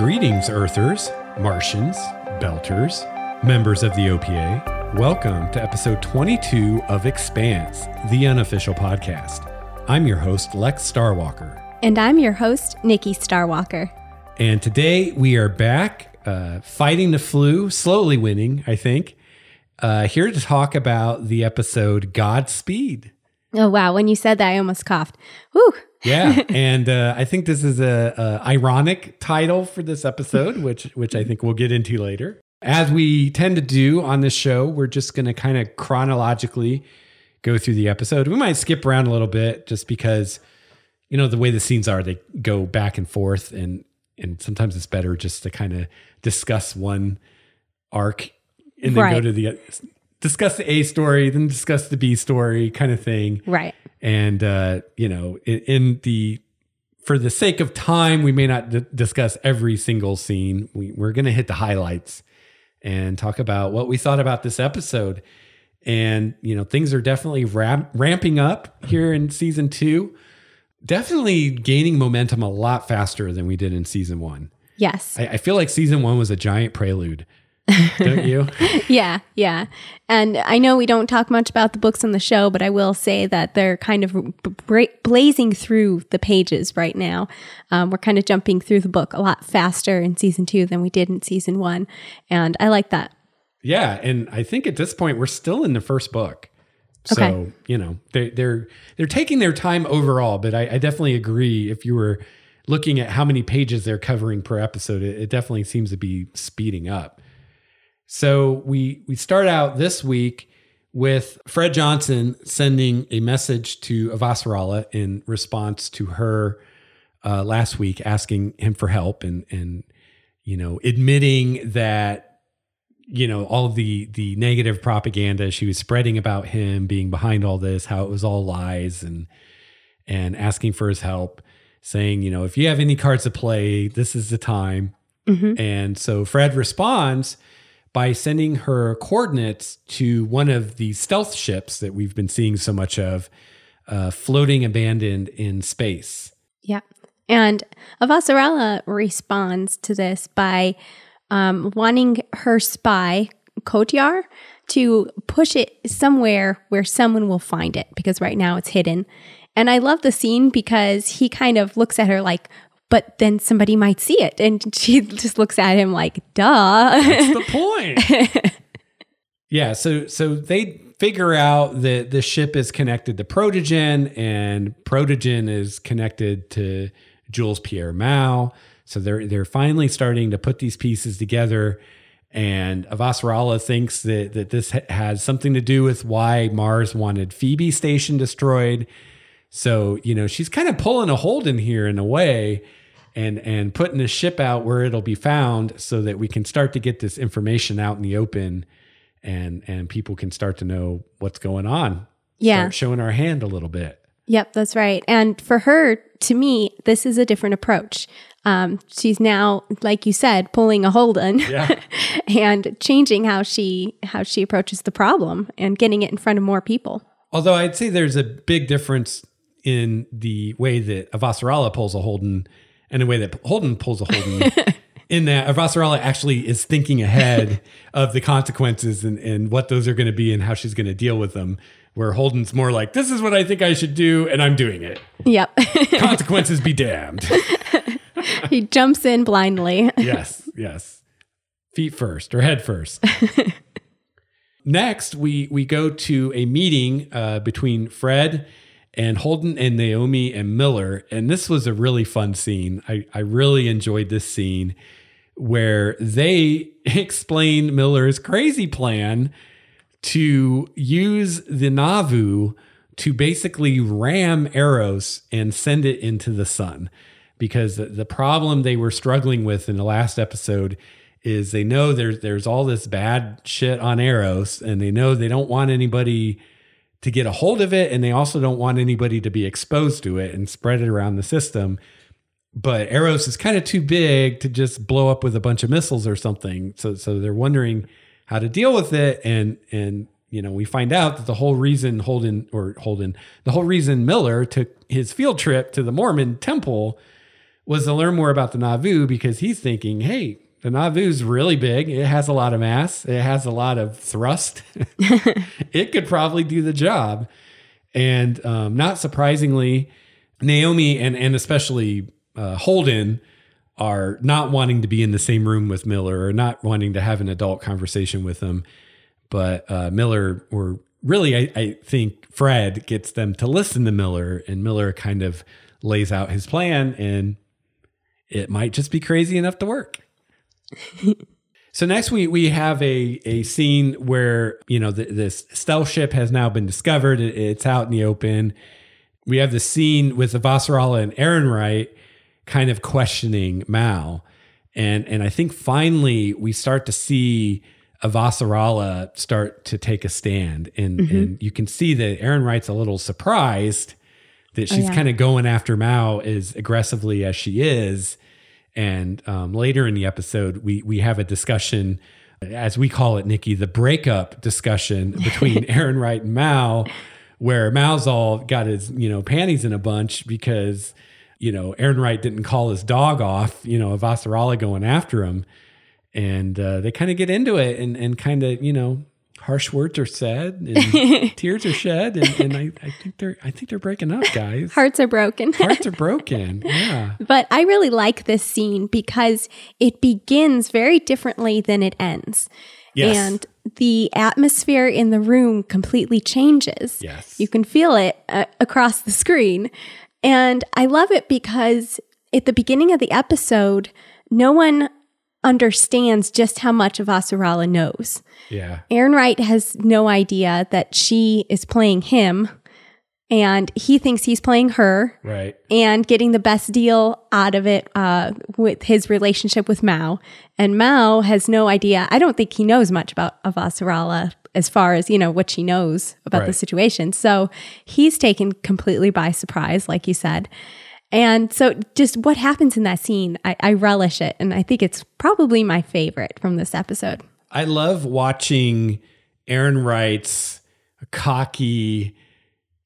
Greetings, Earthers, Martians, Belters, members of the OPA. Welcome to episode 22 of Expanse, the unofficial podcast. I'm your host, Lex Starwalker. And I'm your host, Nikki Starwalker. And today we are back uh, fighting the flu, slowly winning, I think. Uh, here to talk about the episode Godspeed. Oh, wow. When you said that, I almost coughed. Whew. Yeah, and uh, I think this is a, a, ironic title for this episode, which which I think we'll get into later. As we tend to do on this show, we're just going to kind of chronologically go through the episode. We might skip around a little bit just because you know the way the scenes are, they go back and forth, and and sometimes it's better just to kind of discuss one arc and then right. go to the discuss the A story, then discuss the B story, kind of thing. Right. And, uh, you know, in, in, the, for the sake of time, we may not d- discuss every single scene. We, we're going to hit the highlights and talk about what we thought about this episode. And, you know, things are definitely ramp, ramping up here in season two. Definitely gaining momentum a lot faster than we did in season one. Yes. I, I feel like season one was a giant prelude don't you? yeah, yeah. And I know we don't talk much about the books on the show, but I will say that they're kind of bra- blazing through the pages right now. Um, we're kind of jumping through the book a lot faster in season two than we did in season one. And I like that. Yeah. And I think at this point, we're still in the first book. So, okay. you know, they, they're, they're taking their time overall, but I, I definitely agree if you were looking at how many pages they're covering per episode, it, it definitely seems to be speeding up. So we we start out this week with Fred Johnson sending a message to Avasarala in response to her uh, last week asking him for help and and you know admitting that you know all the the negative propaganda she was spreading about him being behind all this how it was all lies and and asking for his help saying you know if you have any cards to play this is the time mm-hmm. and so Fred responds by sending her coordinates to one of the stealth ships that we've been seeing so much of, uh, floating abandoned in space. Yeah. And Avasarala responds to this by um, wanting her spy, Kotyar, to push it somewhere where someone will find it because right now it's hidden. And I love the scene because he kind of looks at her like, but then somebody might see it. And she just looks at him like, duh. That's the point. yeah. So, so they figure out that the ship is connected to Protogen and Protogen is connected to Jules Pierre Mao. So they're, they're finally starting to put these pieces together. And Avasarala thinks that, that this ha- has something to do with why Mars wanted Phoebe Station destroyed. So, you know, she's kind of pulling a Holden here in a way and and putting the ship out where it'll be found so that we can start to get this information out in the open and and people can start to know what's going on. Yeah. Start showing our hand a little bit. Yep that's right. And for her to me this is a different approach. Um, she's now like you said pulling a holden yeah. and changing how she how she approaches the problem and getting it in front of more people. Although i'd say there's a big difference in the way that avasarala pulls a holden and the way that Holden pulls a Holden. in that Avasarala actually is thinking ahead of the consequences and, and what those are going to be and how she's going to deal with them. Where Holden's more like, this is what I think I should do, and I'm doing it. Yep. Consequences be damned. he jumps in blindly. yes, yes. Feet first or head first. Next, we we go to a meeting uh, between Fred and Holden and Naomi and Miller. And this was a really fun scene. I, I really enjoyed this scene where they explain Miller's crazy plan to use the Nauvoo to basically ram Eros and send it into the sun. Because the problem they were struggling with in the last episode is they know there's there's all this bad shit on Eros, and they know they don't want anybody to get a hold of it and they also don't want anybody to be exposed to it and spread it around the system. But eros is kind of too big to just blow up with a bunch of missiles or something. So so they're wondering how to deal with it and and you know we find out that the whole reason holden or holden the whole reason miller took his field trip to the mormon temple was to learn more about the Nauvoo because he's thinking, hey, the Nauvoo's really big. It has a lot of mass. It has a lot of thrust. it could probably do the job. And um, not surprisingly, Naomi and and especially uh, Holden are not wanting to be in the same room with Miller or not wanting to have an adult conversation with him. But uh, Miller, or really, I, I think Fred gets them to listen to Miller, and Miller kind of lays out his plan, and it might just be crazy enough to work. So next we we have a a scene where you know the, this stealth ship has now been discovered. It, it's out in the open. We have the scene with Avasarala and Errinwright kind of questioning Mao, and and I think finally we start to see Avasarala start to take a stand, and Mm-hmm. and you can see that Errinwright's a little surprised that she's Oh, yeah. kind of going after Mao as aggressively as she is. And um, later in the episode, we we have a discussion, as we call it, Nikki, the breakup discussion between Errinwright and Mao, where Mao's all got his you know panties in a bunch because you know Errinwright didn't call his dog off, you know, Avasarala going after him, and uh, they kind of get into it and and kind of you know harsh words are said and tears are shed and, and I, I think they're I think they're breaking up, guys. Hearts are broken. Hearts are broken. Yeah. But I really like this scene because it begins very differently than it ends. Yes. And the atmosphere in the room completely changes. Yes. You can feel it uh, across the screen. And I love it because at the beginning of the episode, no one understands just how much Avasarala knows. Yeah. Errinwright has no idea that she is playing him and he thinks he's playing her Right. and getting the best deal out of it uh, with his relationship with Mao. And Mao has no idea. I don't think he knows much about Avasarala as far as, you know, what she knows about the situation. So he's taken completely by surprise, like you said. And so just what happens in that scene, I, I relish it. And I think it's probably my favorite from this episode. I love watching Errinwright's cocky,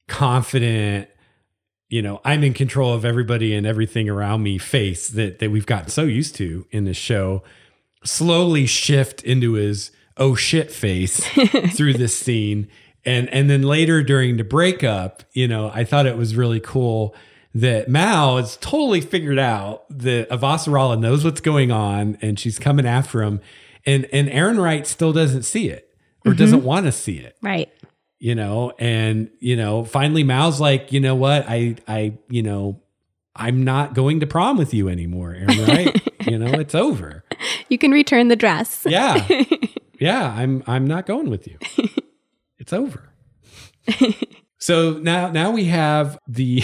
confident, you know, I'm in control of everybody and everything around me face that that we've gotten so used to in this show slowly shift into his oh shit face through this scene. And and then later during the breakup, you know, I thought it was really cool that Mao has totally figured out that Avasarala knows what's going on and she's coming after him. And and Errinwright still doesn't see it or mm-hmm. doesn't want to see it. Right. you know and you know finally mao's like you know what? I i you know i'm not going to prom with you anymore errinwright you know it's over. You can return the dress. yeah. Yeah i'm i'm not going with you. It's over. So now now we have the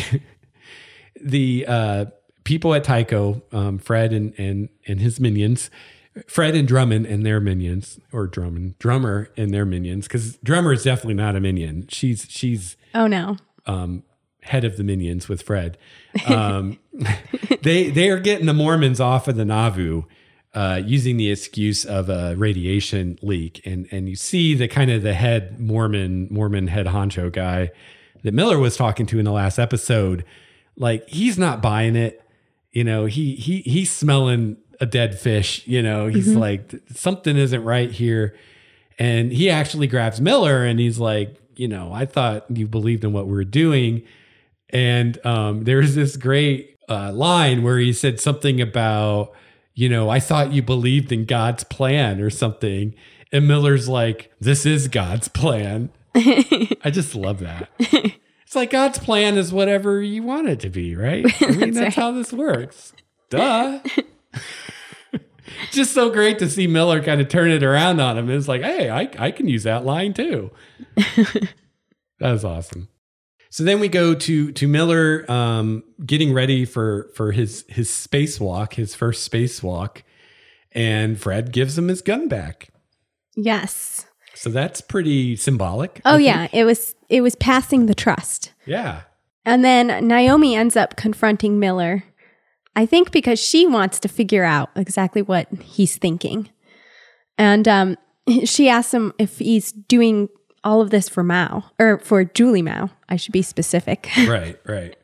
the uh people at tycho um fred and and and his minions Fred and Drummond and their minions, or Drummond, Drummer and their minions, because Drummer is definitely not a minion. She's she's Oh, no. um, head of the minions with Fred. Um, they they are getting the Mormons off of the Nauvoo uh, using the excuse of a radiation leak, and and you see the kind of the head Mormon Mormon head honcho guy that Miller was talking to in the last episode. Like he's not buying it. You know, he he he's smelling a dead fish. You know, he's like something isn't right here. And he actually grabs Miller and he's like, you know, I thought you believed in what we were doing. And um, there's this great uh, line where he said something about, you know, I thought you believed in God's plan or something. And Miller's like, this is God's plan. I just love that. It's like God's plan is whatever you want it to be, right? I mean, that's, how this works. Duh. just so great to see Miller kind of turn it around on him. It's like, hey, I, I can use that line too. that was awesome. So then we go to to Miller um, getting ready for for his his spacewalk, his first spacewalk, and Fred gives him his gun back. Yes. So that's pretty symbolic. Oh yeah, it was it was passing the trust. yeah, And then Naomi ends up confronting Miller. I think because she wants to figure out exactly what he's thinking. And um, she asks him if he's doing all of this for Mao or for Julie Mao. I should be specific. right, right.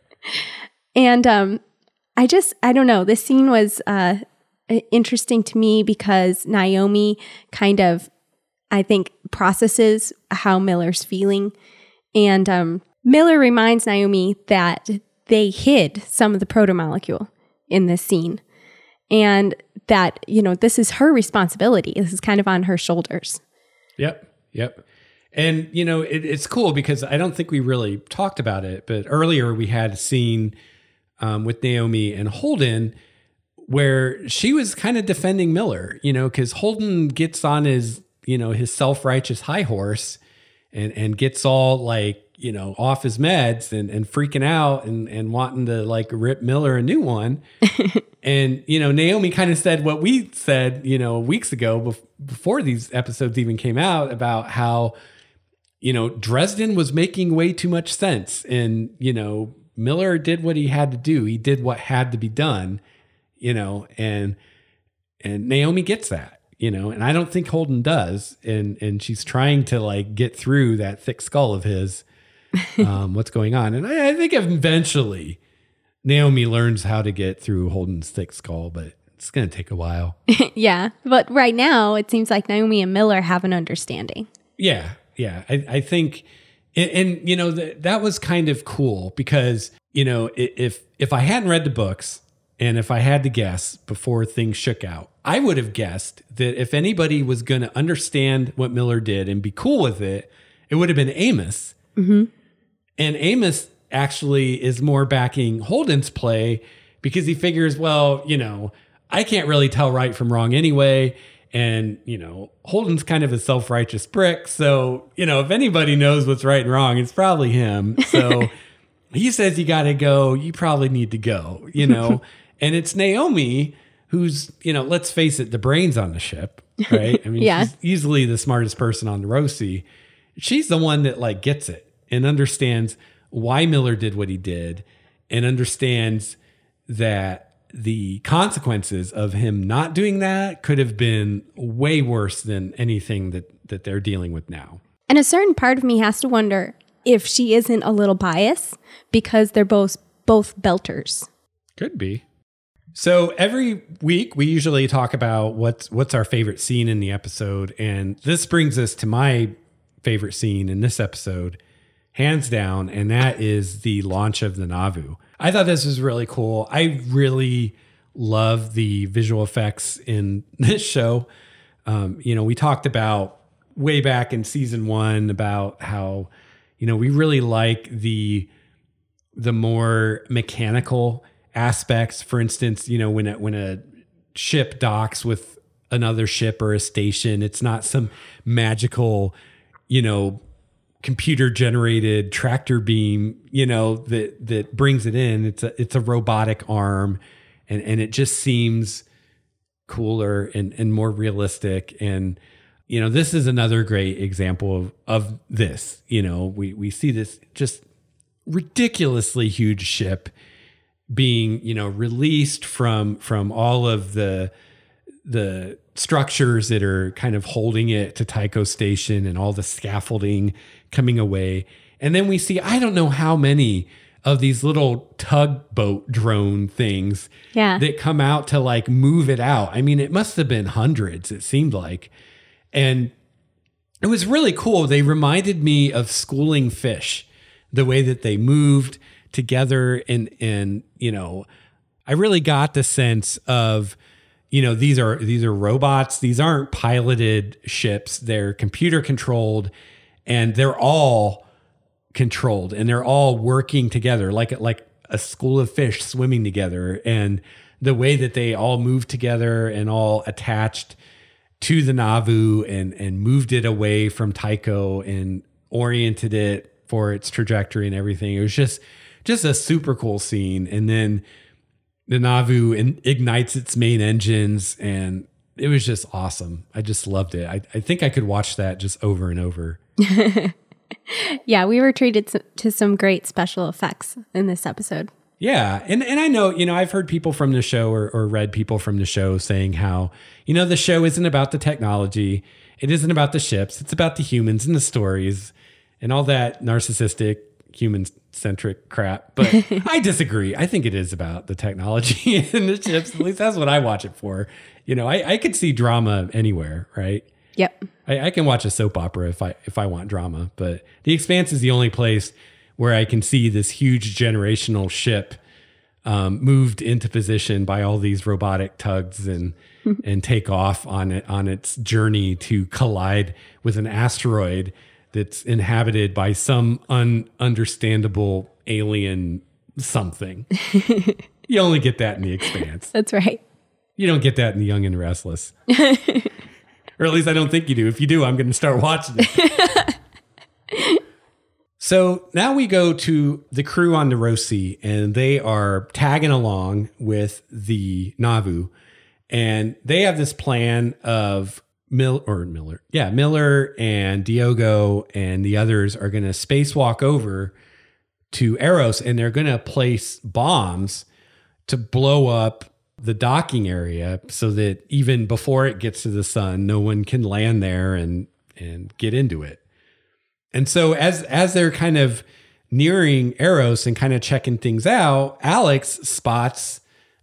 And um, I just, I don't know. This scene was uh, interesting to me because Naomi kind of, I think, processes how Miller's feeling. And um, Miller reminds Naomi that they hid some of the protomolecule in this scene and that, you know, this is her responsibility. This is kind of on her shoulders. Yep. Yep. And, you know, it, it's cool because I don't think we really talked about it, but earlier we had a scene um, with Naomi and Holden where she was kind of defending Miller, you know, because Holden gets on his, you know, his self righteous high horse and, and gets all like, you know, off his meds and, and freaking out and, and wanting to like rip Miller a new one. and, you know, Naomi kind of said what we said, you know, weeks ago bef- before these episodes even came out about how, you know, Dresden was making way too much sense. And, you know, Miller did what he had to do. He did what had to be done, you know, and and Naomi gets that, you know, and I don't think Holden does. And and she's trying to like get through that thick skull of his um, what's going on. And I, I think eventually Naomi learns how to get through Holden's thick skull, but it's going to take a while. yeah. But right now, it seems like Naomi and Miller have an understanding. Yeah. Yeah. I, I think, and, and you know, that that was kind of cool because, you know, if, if I hadn't read the books and if I had to guess before things shook out, I would have guessed that if anybody was going to understand what Miller did and be cool with it, it would have been Amos. Mm-hmm. And Amos actually is more backing Holden's play because he figures, well, you know, I can't really tell right from wrong anyway. And, you know, Holden's kind of a self righteous brick. So, you know, if anybody knows what's right and wrong, it's probably him. So he says you got to go. You probably need to go, you know. and it's Naomi who's, you know, let's face it, the brains on the ship, right? I mean, Yeah. she's easily the smartest person on the Rosie. She's the one that like gets it and understands why Miller did what he did and understands that the consequences of him not doing that could have been way worse than anything that that they're dealing with now. And a certain part of me has to wonder if she isn't a little biased because they're both both belters. Could be. So every week we usually talk about what's what's our favorite scene in the episode and this brings us to my favorite scene in this episode hands down and that is the launch of the Nauvoo. I thought this was really cool. I really love the visual effects in this show. Um, you know, we talked about way back in season 1 about how you know, we really like the the more mechanical aspects. For instance, you know, when a, when a ship docks with another ship or a station, it's not some magical, you know, computer generated tractor beam, you know, that that brings it in. It's a it's a robotic arm, and and it just seems cooler and and more realistic and you know this is another great example of of this you know we we see this just ridiculously huge ship being you know released from from all of the the structures that are kind of holding it to Tycho station and all the scaffolding coming away and then we see I don't know how many of these little tugboat drone things Yeah. that come out to like move it out. I mean, it must have been hundreds, it seemed like. And it was really cool. They reminded me of schooling fish, the way that they moved together and and you know, I really got the sense of you know, these are these are robots. These aren't piloted ships. They're computer controlled and they're all controlled and they're all working together like like a school of fish swimming together and the way that they all moved together and all attached to the Nauvoo and and moved it away from Tycho and oriented it for its trajectory and everything. It was just just a super cool scene. And then the Nauvoo in, ignites its main engines and it was just awesome. I just loved it. I, I think I could watch that just over and over. Yeah, we were treated to- to some great special effects in this episode. Yeah, and and I know you know I've heard people from the show or, or read people from the show saying how you know the show isn't about the technology, it isn't about the ships, it's about the humans and the stories and all that narcissistic human centric crap. But I disagree. I think it is about the technology and the chips. At least that's what I watch it for. You know, I, I could see drama anywhere, right? Yep. I, I can watch a soap opera if I if I want drama, but The Expanse is the only place where I can see this huge generational ship um, moved into position by all these robotic tugs and and take off on it on its journey to collide with an asteroid that's inhabited by some ununderstandable alien something. you only get that in the expanse. That's right. You don't get that in the Young and Restless. or at least I don't think you do. If you do, I'm going to start watching it. so now we go to the crew on the Roci, and they are tagging along with the Nauvoo, and they have this plan of Mill or Miller, yeah, Miller and Diogo and the others are going to spacewalk over to Eros, and they're going to place bombs to blow up the docking area so that even before it gets to the sun, no one can land there and and get into it. And so as as they're kind of nearing Eros and kind of checking things out, Alex spots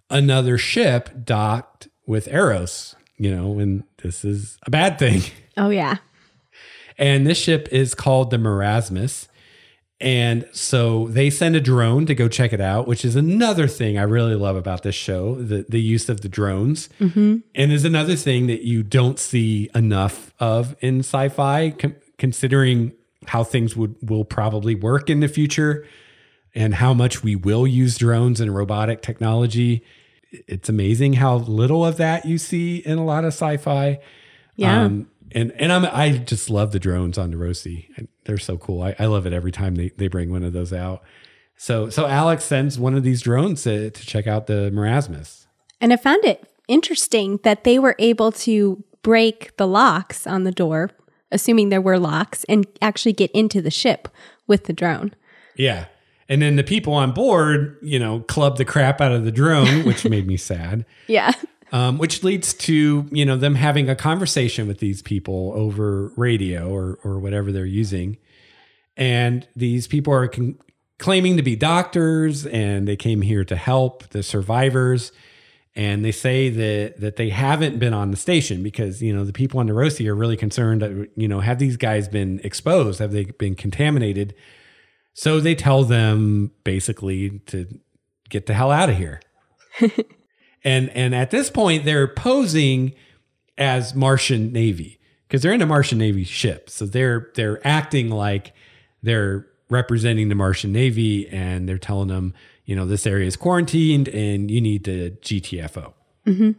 another ship docked with Eros, you know, and this is a bad thing. Oh yeah. And this ship is called the Marasmus. And so they send a drone to go check it out, which is another thing I really love about this show the, the use of the drones. Mm-hmm. And is another thing that you don't see enough of in sci fi, com- considering how things would will probably work in the future and how much we will use drones and robotic technology. It's amazing how little of that you see in a lot of sci fi. Yeah. Um, and and I'm I just love the drones on the Roci. They're so cool. I, I love it every time they, they bring one of those out. So so Alex sends one of these drones to, to check out the Marasmus. And I found it interesting that they were able to break the locks on the door, assuming there were locks, and actually get into the ship with the drone. Yeah. And then the people on board, you know, club the crap out of the drone, which made me sad. Yeah. Um, which leads to you know them having a conversation with these people over radio or or whatever they're using, and these people are con- claiming to be doctors and they came here to help the survivors, and they say that that they haven't been on the station because you know the people on the Rosi are really concerned that you know have these guys been exposed, have they been contaminated? So they tell them basically to get the hell out of here. and and at this point they're posing as Martian Navy because they're in a Martian Navy ship. So they're they're acting like they're representing the Martian Navy and they're telling them, you know, this area is quarantined and you need to GTFO. Mm-hmm.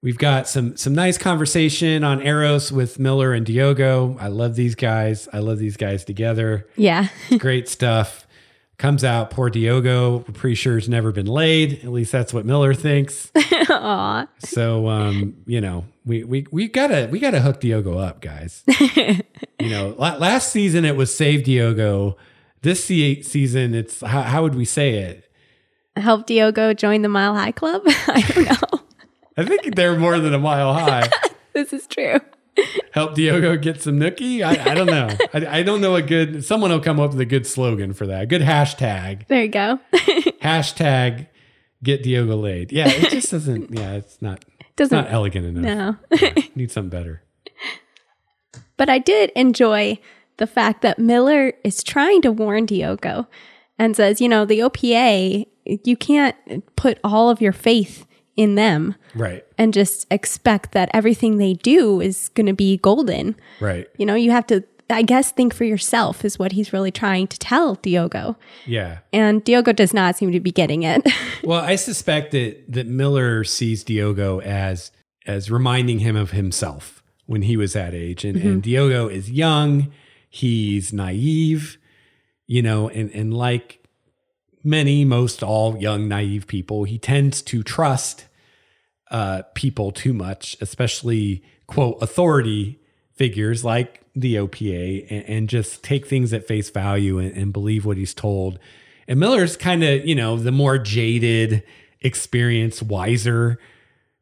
We've got some some nice conversation on Eros with Miller and Diogo. I love these guys. I love these guys together. Yeah. Great stuff. Comes out, poor Diogo. We're pretty sure has never been laid. At least that's what Miller thinks. Aw. So um, you know, we we we gotta we gotta hook Diogo up, guys. you know, last season it was save Diogo. This se- season, it's how, how would we say it? Help Diogo join the Mile High Club? I don't know. I think they're more than a mile high. this is true. Help Diogo get some nookie. I, I don't know. I, I don't know a good. Someone will come up with a good slogan for that. A good hashtag. There you go. Hashtag get Diogo laid. Yeah, it just doesn't. Yeah, it's not. Doesn't not elegant enough. no. Need something better. But I did enjoy the fact that Miller is trying to warn Diogo and says, you know, the OPA, you can't put all of your faith in them Right. and just expect that everything they do is going to be golden. Right. You know, you have to, I guess, think for yourself, is what he's really trying to tell Diogo. Yeah. And Diogo does not seem to be getting it. Well, I suspect that that Miller sees Diogo as as reminding him of himself when he was that age, and, and mm-hmm. Diogo is young, he's naive, you know, and and like many, most all young naive people, he tends to trust uh, people too much, especially quote authority figures like the OPA, and, and just take things at face value and, and believe what he's told. And Miller's kind of, you know, the more jaded, experienced, wiser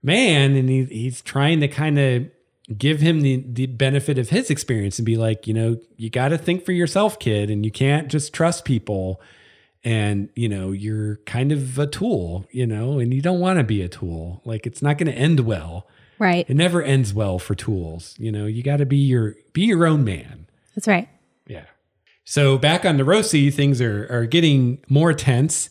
man, and he, he's trying to kind of give him the the benefit of his experience and be like, you know, you got to think for yourself, kid, and you can't just trust people. And you know, you're kind of a tool, you know, and you don't want to be a tool. Like it's not going to end well. Right. It never ends well for tools. You know, you got to be your be your own man. That's right. Yeah. So back on the Roci, things are are getting more tense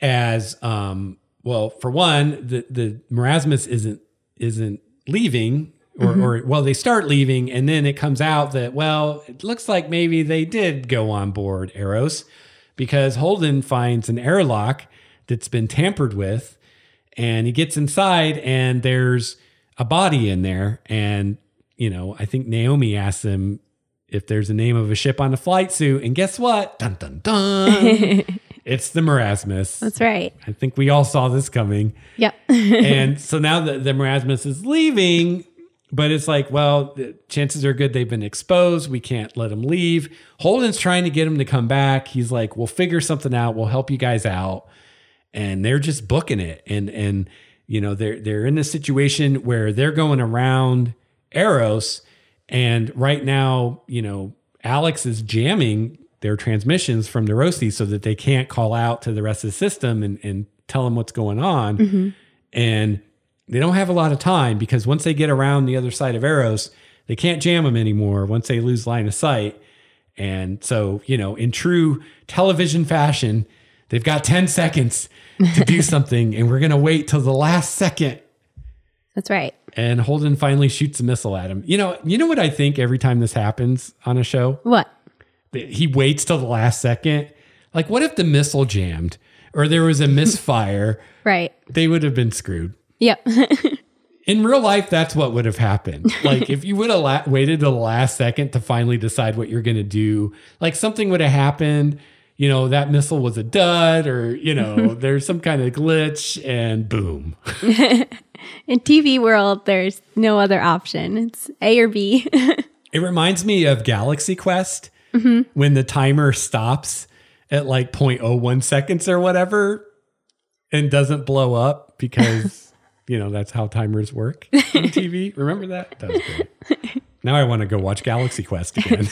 as um well, for one, the the Marasmus isn't isn't leaving or, or well they start leaving and then it comes out that well it looks like maybe they did go on board Eros because Holden finds an airlock that's been tampered with and he gets inside and there's a body in there. And you know I think Naomi asks him if there's a name of a ship on the flight suit and guess what? Dun dun dun. It's the Marasmus. That's right. I think we all saw this coming. Yep. and so now that the Marasmus is leaving, but it's like, well, the chances are good they've been exposed. We can't let them leave. Holden's trying to get him to come back. He's like, we'll figure something out. We'll help you guys out. And they're just booking it. And and you know, they're they're in a situation where they're going around Eros. And right now, you know, Alex is jamming their transmissions from the Roci so that they can't call out to the rest of the system and, and tell them what's going on. Mm-hmm. And they don't have a lot of time because once they get around the other side of Eros, they can't jam them anymore once they lose line of sight. And so, you know, in true television fashion, they've got 10 seconds to do something, and we're going to wait till the last second. That's right. And Holden finally shoots a missile at him. You know, you know what I think every time this happens on a show? What? he waits till the last second. Like, what if the missile jammed or there was a misfire? Right. they would have been screwed. Yep. In real life, that's what would have happened. Like, if you would have la- waited till the last second to finally decide what you're going to do, like something would have happened. You know, that missile was a dud, or, you know, there's some kind of glitch, and boom. In TV world, there's no other option. It's A or B. It reminds me of Galaxy Quest mm-hmm. when the timer stops at like 0.01 seconds or whatever and doesn't blow up because, you know, that's how timers work on TV. Remember that? That was great. Now I want to go watch Galaxy Quest again.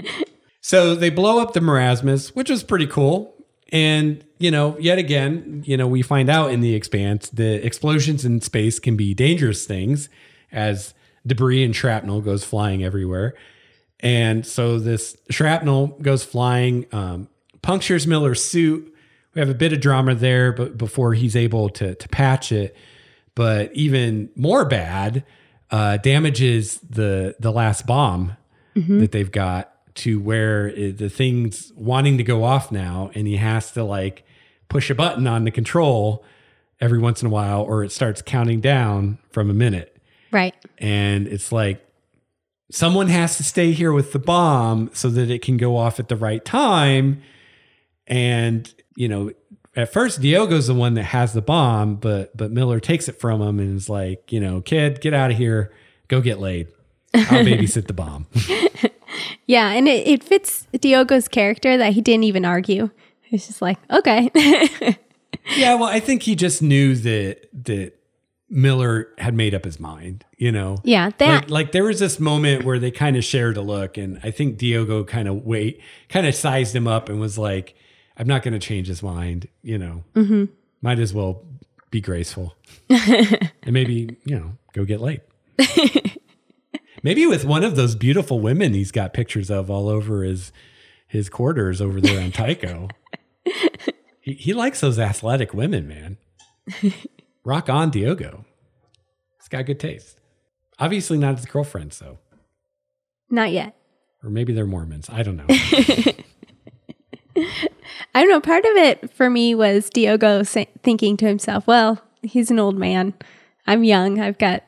so they blow up the Marasmus, which was pretty cool. And, you know, yet again, you know, we find out in the expanse the explosions in space can be dangerous things as debris and shrapnel goes flying everywhere. And so this shrapnel goes flying, um, punctures Miller's suit. We have a bit of drama there, but before he's able to to patch it. But even more bad, uh, damages the the last bomb that they've got to where it, the thing's wanting to go off now, and he has to like push a button on the control every once in a while, or it starts counting down from a minute right. and it's like someone has to stay here with the bomb so that it can go off at the right time and you know at first diogo's the one that has the bomb but but miller takes it from him and is like you know kid get out of here go get laid i'll babysit the bomb Yeah, and it, it fits Diogo's character that he didn't even argue. He's just like, okay. yeah well i think he just knew that that miller had made up his mind you know yeah, that like, like there was this moment where they kind of shared a look and i think diogo kind of wait kind of sized him up and was like i'm not going to change his mind you know. Mm-hmm. Might as well be graceful. And maybe you know go get laid. Maybe with one of those beautiful women he's got pictures of all over his his quarters over there on tycho he, he likes those athletic women man. Rock on diogo. He's got good taste. Obviously not his girlfriends though. Not yet. or maybe they're Mormons. I don't know. I don't know. Part of it for me was Diogo thinking to himself, well, he's an old man. I'm young. I've got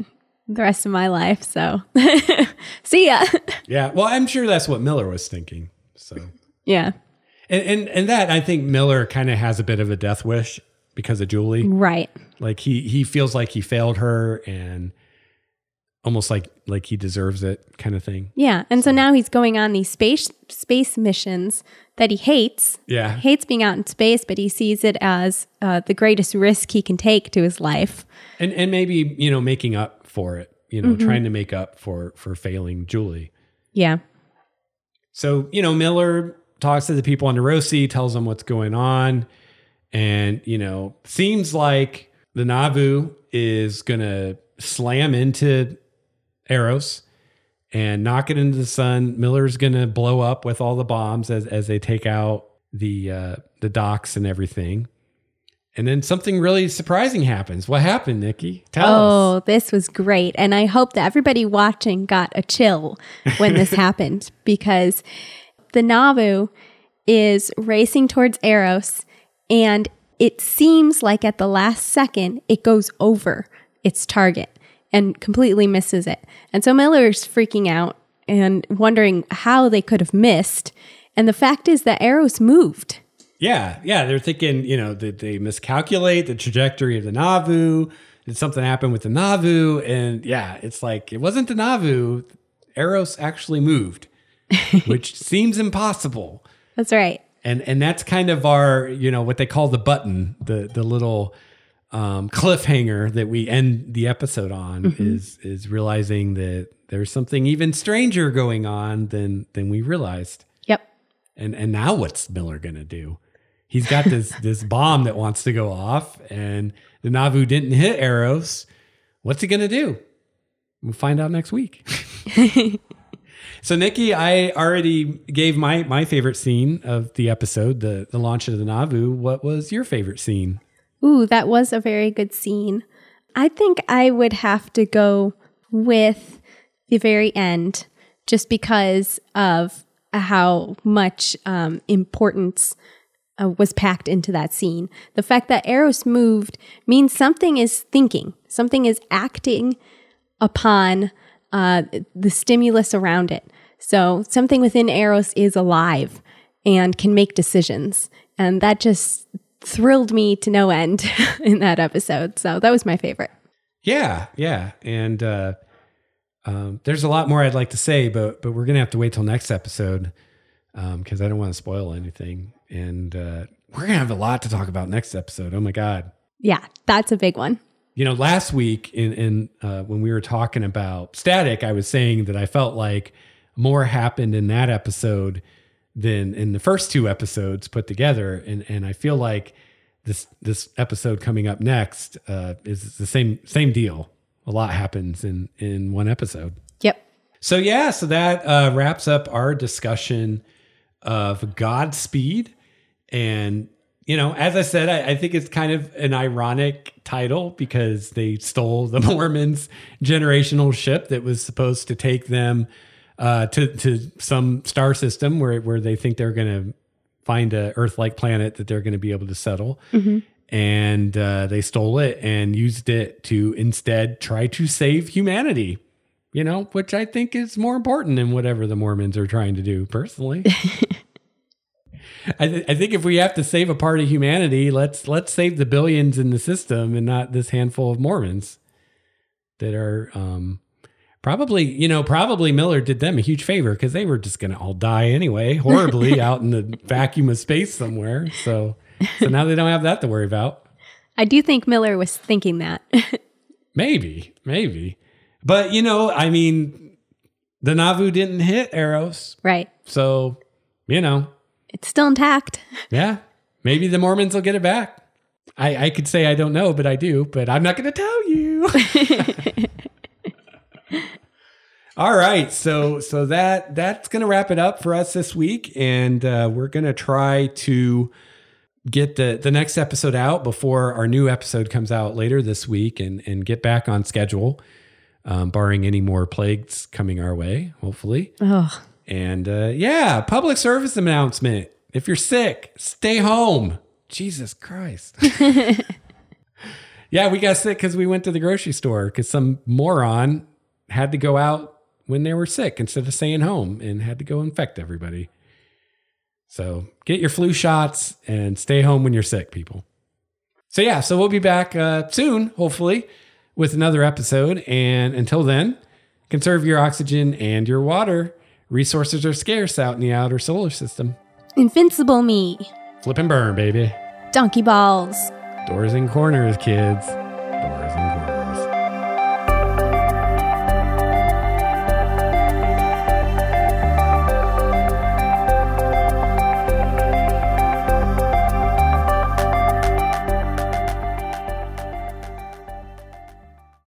the rest of my life. So see ya. yeah, well, I'm sure that's what Miller was thinking. So, yeah. and and, and that I think Miller kind of has a bit of a death wish because of Julie. Right. Like he he feels like he failed her and almost like like he deserves it kind of thing. Yeah. And so now he's going on these space space missions that he hates. Yeah. Hates being out in space, but he sees it as uh, the greatest risk he can take to his life. And and maybe, you know, making up for it you know, trying to make up for for failing Julie. Yeah. So, you know, Miller talks to the people on the Rossi, tells them what's going on. And, you know, seems like the Nauvoo is going to slam into Eros and knock it into the sun. Miller's going to blow up with all the bombs as, as they take out the, uh, the docks and everything. And then something really surprising happens. What happened, Nikki? Tell us. Oh, this was great. And I hope that everybody watching got a chill when this happened because the Nauvoo is racing towards Eros and it seems like at the last second it goes over its target and completely misses it. And so Miller's freaking out and wondering how they could have missed. And the fact is that Eros moved. Yeah, yeah. They're thinking, you know, did they miscalculate the trajectory of the Nauvoo? Did something happen with the Nauvoo? And yeah, it's like it wasn't the Nauvoo. Eros actually moved, which seems impossible. That's right. And and that's kind of our, you know, what they call the button, the the little um, cliffhanger that we end the episode on is is realizing that there's something even stranger going on than than we realized. Yep. And and now what's Miller gonna do? He's got this this bomb that wants to go off, and the Nauvoo didn't hit Eros. What's he gonna do? We'll find out next week. so Nikki, I already gave my my favorite scene of the episode, the the launch of the Nauvoo. What was your favorite scene? Ooh, that was a very good scene. I think I would have to go with the very end just because of how much um, importance uh, was packed into that scene. The fact that Eros moved means something is thinking, something is acting upon uh, the stimulus around it. So something within Eros is alive and can make decisions. And that just thrilled me to no end in that episode. So that was my favorite. Yeah, yeah, and uh, um, there's a lot more I'd like to say, but but we're gonna have to wait till next episode Um, because I don't want to spoil anything, and uh, we're gonna have a lot to talk about next episode. Oh my god! Yeah, that's a big one. You know, last week in in uh, when we were talking about static, I was saying that I felt like more happened in that episode than in the first two episodes put together, and and I feel like this this episode coming up next uh, is the same same deal. A lot happens in in one episode. Yep. So yeah, so that uh, wraps up our discussion of Godspeed, and you know, as I said, I, I think it's kind of an ironic title because they stole the Mormons' generational ship that was supposed to take them uh, to to some star system where where they think they're going to find a Earth-like planet that they're going to be able to settle. And uh, they stole it and used it to instead try to save humanity. You know, which I think is more important than whatever the Mormons are trying to do. Personally, I, th- I think if we have to save a part of humanity, let's let's save the billions in the system and not this handful of Mormons that are um, probably you know probably Miller did them a huge favor because they were just going to all die anyway horribly out in the vacuum of space somewhere. So so now they don't have that to worry about. I do think Miller was thinking that. Maybe, maybe. But you know, I mean, the Nauvoo didn't hit Eros. right. So, you know, It's still intact. yeah, maybe the Mormons will get it back. I, I could say I don't know, but I do, but I'm not going to tell you. All right, so so that that's going to wrap it up for us this week, and uh, we're going to try to get the the next episode out before our new episode comes out later this week, and and get back on schedule, um, barring any more plagues coming our way, hopefully. Oh, And uh, yeah, public service announcement. If you're sick, stay home. Jesus Christ. yeah, we got sick because we went to the grocery store because some moron had to go out when they were sick instead of staying home and had to go infect everybody. So get your flu shots and stay home when you're sick, people. So yeah, so we'll be back uh, soon, hopefully, with another episode. And until then, conserve your oxygen and your water. Resources are scarce out in the outer solar system. invincible me. Flip and burn, baby. Donkey balls. Doors and corners, kids.